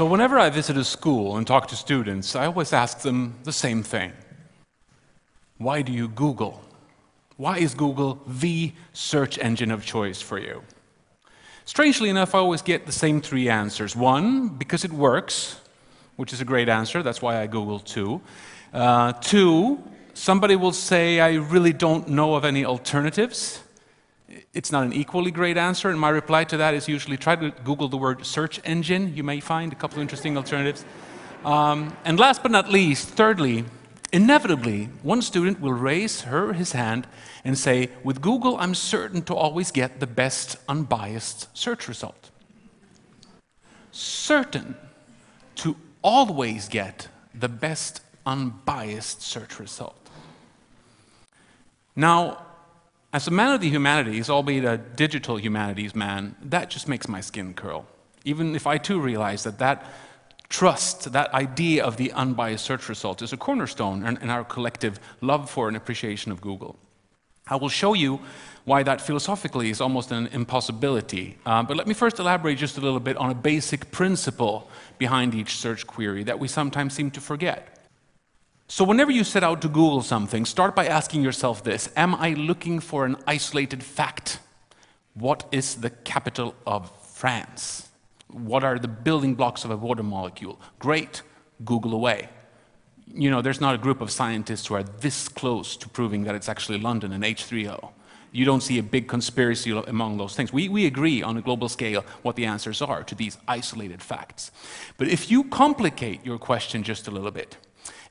So whenever I visit a school and talk to students, I always ask them the same thing. Why do you Google? Why is Google the search engine of choice for you? Strangely enough, I always get the same three answers. One, because it works, which is a great answer, that's why I Google too. Uh, two, somebody will say, I really don't know of any alternatives. It's not an equally great answer, and my reply to that is usually try to Google the word search engine. You may find a couple of interesting alternatives. Um, and last but not least, thirdly, inevitably, one student will raise her his hand and say, with Google, I'm certain to always get the best unbiased search result. Certain to always get the best unbiased search result. Now, as a man of the humanities, albeit a digital humanities man, that just makes my skin curl. Even if I too realize that that trust, that idea of the unbiased search result is a cornerstone in, our collective love for and appreciation of Google. I will show you why that philosophically is almost an impossibility. Uh, but let me first elaborate just a little bit on a basic principle behind each search query that we sometimes seem to forget. So whenever you set out to Google something, start by asking yourself this, am I looking for an isolated fact? What is the capital of France? What are the building blocks of a water molecule? Great, Google away. You know, there's not a group of scientists who are this close to proving that it's actually London and H3O. You don't see a big conspiracy among those things. We, we agree on a global scale what the answers are to these isolated facts. But if you complicate your question just a little bit,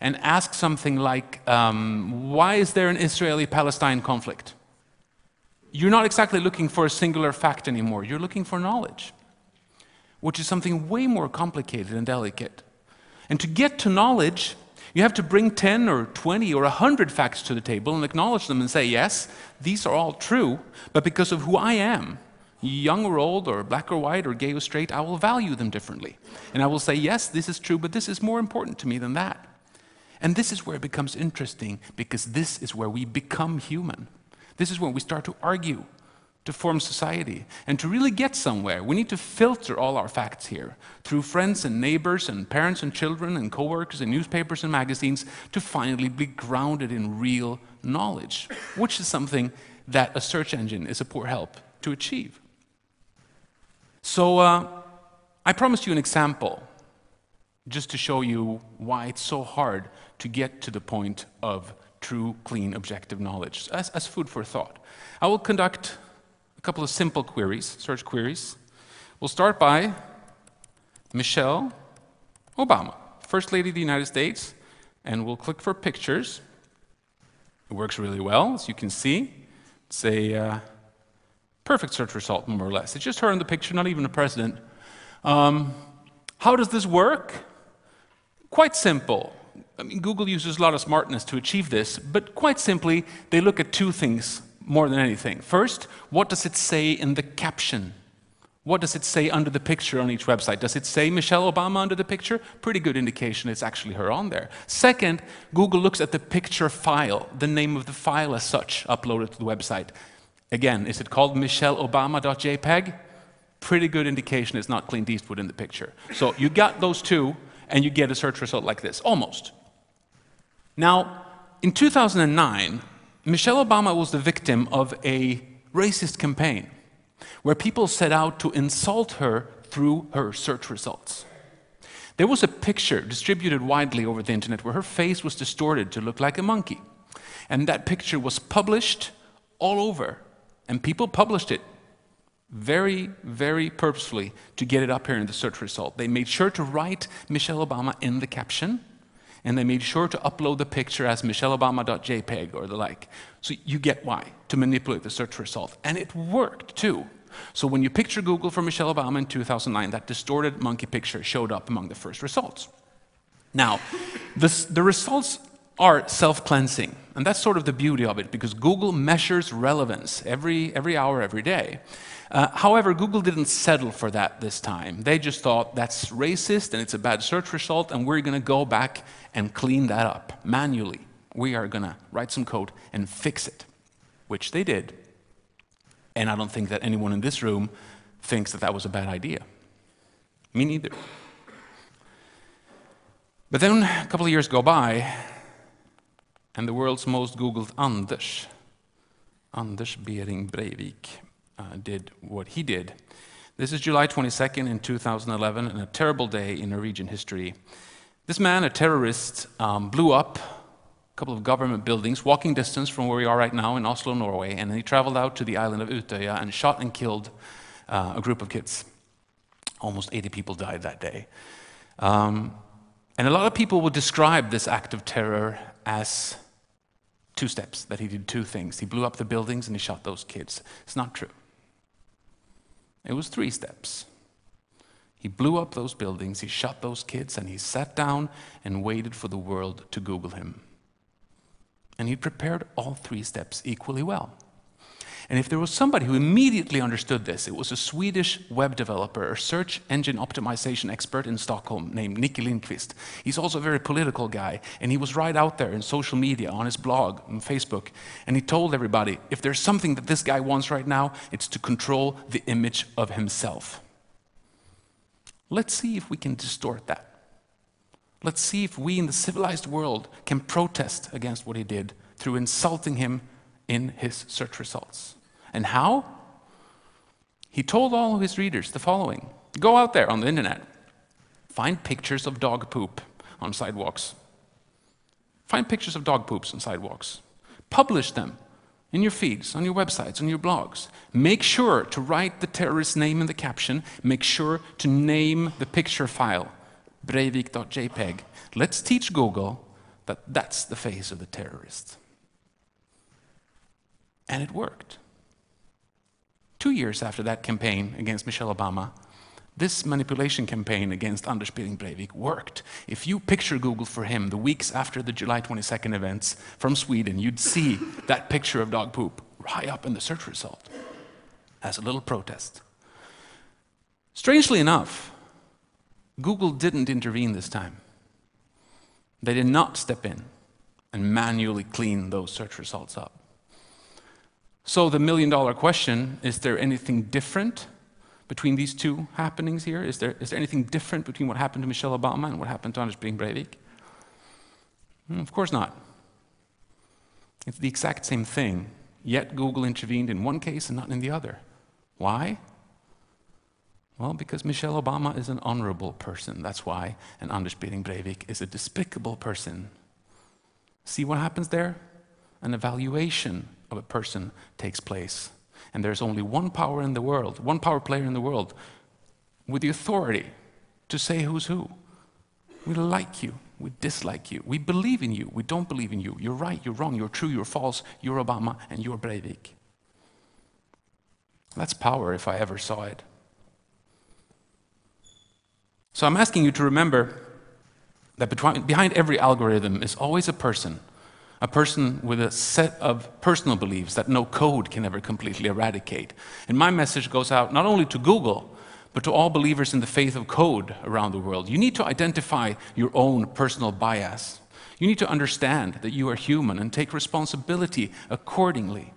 and ask something like, um, why is there an Israeli-Palestine conflict? You're not exactly looking for a singular fact anymore. You're looking for knowledge, which is something way more complicated and delicate. And to get to knowledge, you have to bring 10 or 20 or 100 facts to the table and acknowledge them and say, yes, these are all true, but because of who I am, young or old, or black or white, or gay or straight, I will value them differently. And I will say, yes, this is true, but this is more important to me than that. And this is where it becomes interesting because this is where we become human. This is when we start to argue, to form society. And to really get somewhere, we need to filter all our facts here through friends and neighbors and parents and children and coworkers and newspapers and magazines to finally be grounded in real knowledge, which is something that a search engine is a poor help to achieve. So uh, I promised you an example just to show you why it's so hard to get to the point of true, clean, objective knowledge, as, as food for thought. I will conduct a couple of simple queries, search queries. We'll start by Michelle Obama, First Lady of the United States, and we'll click for pictures. It works really well, as you can see. It's a uh, perfect search result, more or less. It's just her in the picture, not even a president. Um, how does this work? Quite simple. I mean, Google uses a lot of smartness to achieve this, but quite simply, they look at two things more than anything. First, what does it say in the caption? What does it say under the picture on each website? Does it say Michelle Obama under the picture? Pretty good indication it's actually her on there. Second, Google looks at the picture file, the name of the file as such, uploaded to the website. Again, is it called michelleobama.jpg? Pretty good indication it's not Clint Eastwood in the picture. So you got those two, and you get a search result like this, almost. Now, in 2009, Michelle Obama was the victim of a racist campaign where people set out to insult her through her search results. There was a picture distributed widely over the internet where her face was distorted to look like a monkey. And that picture was published all over. And people published it very, very purposefully to get it up here in the search result. They made sure to write Michelle Obama in the caption and they made sure to upload the picture as michelleobama.jpg or the like. So you get why, to manipulate the search result. And it worked too. So when you picture Google for Michelle Obama in 2009, that distorted monkey picture showed up among the first results. Now, this, the results are self-cleansing. And that's sort of the beauty of it, because Google measures relevance every, every hour, every day. Uh, however, Google didn't settle for that this time. They just thought that's racist and it's a bad search result, and we're going to go back and clean that up manually. We are going to write some code and fix it, which they did. And I don't think that anyone in this room thinks that that was a bad idea. Me neither. But then a couple of years go by, and the world's most Googled Anders, Anders Behring Breivik, uh, did what he did. This is July 22nd in 2011, and a terrible day in Norwegian history. This man, a terrorist, um, blew up a couple of government buildings, walking distance from where we are right now in Oslo, Norway, and he traveled out to the island of Utøya and shot and killed uh, a group of kids. Almost 80 people died that day. Um, and a lot of people would describe this act of terror as two steps, that he did two things. He blew up the buildings and he shot those kids. It's not true. It was three steps. He blew up those buildings, he shot those kids, and he sat down and waited for the world to Google him. And he prepared all three steps equally well. And if there was somebody who immediately understood this, it was a Swedish web developer, a search engine optimization expert in Stockholm named Nikke Lindqvist. He's also a very political guy, and he was right out there in social media, on his blog, on Facebook, and he told everybody if there's something that this guy wants right now, it's to control the image of himself. Let's see if we can distort that. Let's see if we in the civilized world can protest against what he did through insulting him in his search results. And how? He told all of his readers the following Go out there on the internet, find pictures of dog poop on sidewalks. Find pictures of dog poops on sidewalks. Publish them in your feeds, on your websites, on your blogs. Make sure to write the terrorist's name in the caption. Make sure to name the picture file, breivik.jpg. Let's teach Google that that's the face of the terrorist. And it worked. Two years after that campaign against Michelle Obama, this manipulation campaign against Anders Behring Breivik worked. If you picture Google for him the weeks after the July 22nd events from Sweden, you'd see that picture of dog poop high up in the search result as a little protest. Strangely enough, Google didn't intervene this time. They did not step in and manually clean those search results up. So, the million dollar question is there anything different between these two happenings here? Is there, is there anything different between what happened to Michelle Obama and what happened to Anders Behring Breivik? Mm, of course not. It's the exact same thing, yet Google intervened in one case and not in the other. Why? Well, because Michelle Obama is an honorable person, that's why, and Anders Behring Breivik is a despicable person. See what happens there? An evaluation of a person takes place. And there's only one power in the world, one power player in the world with the authority to say who's who. We like you, we dislike you, we believe in you, we don't believe in you. You're right, you're wrong, you're true, you're false, you're Obama, and you're Breivik. That's power if I ever saw it. So I'm asking you to remember that behind every algorithm is always a person a person with a set of personal beliefs that no code can ever completely eradicate. And my message goes out not only to Google, but to all believers in the faith of code around the world. You need to identify your own personal bias. You need to understand that you are human and take responsibility accordingly.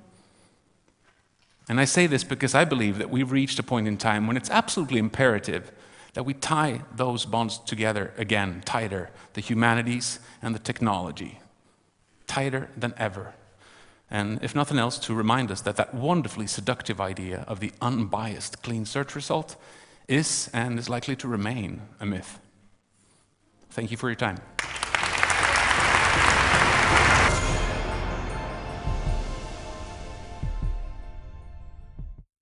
And I say this because I believe that we've reached a point in time when it's absolutely imperative that we tie those bonds together again, tighter the humanities and the technology tighter than ever. And if nothing else, to remind us that that wonderfully seductive idea of the unbiased clean search result is and is likely to remain a myth. Thank you for your time.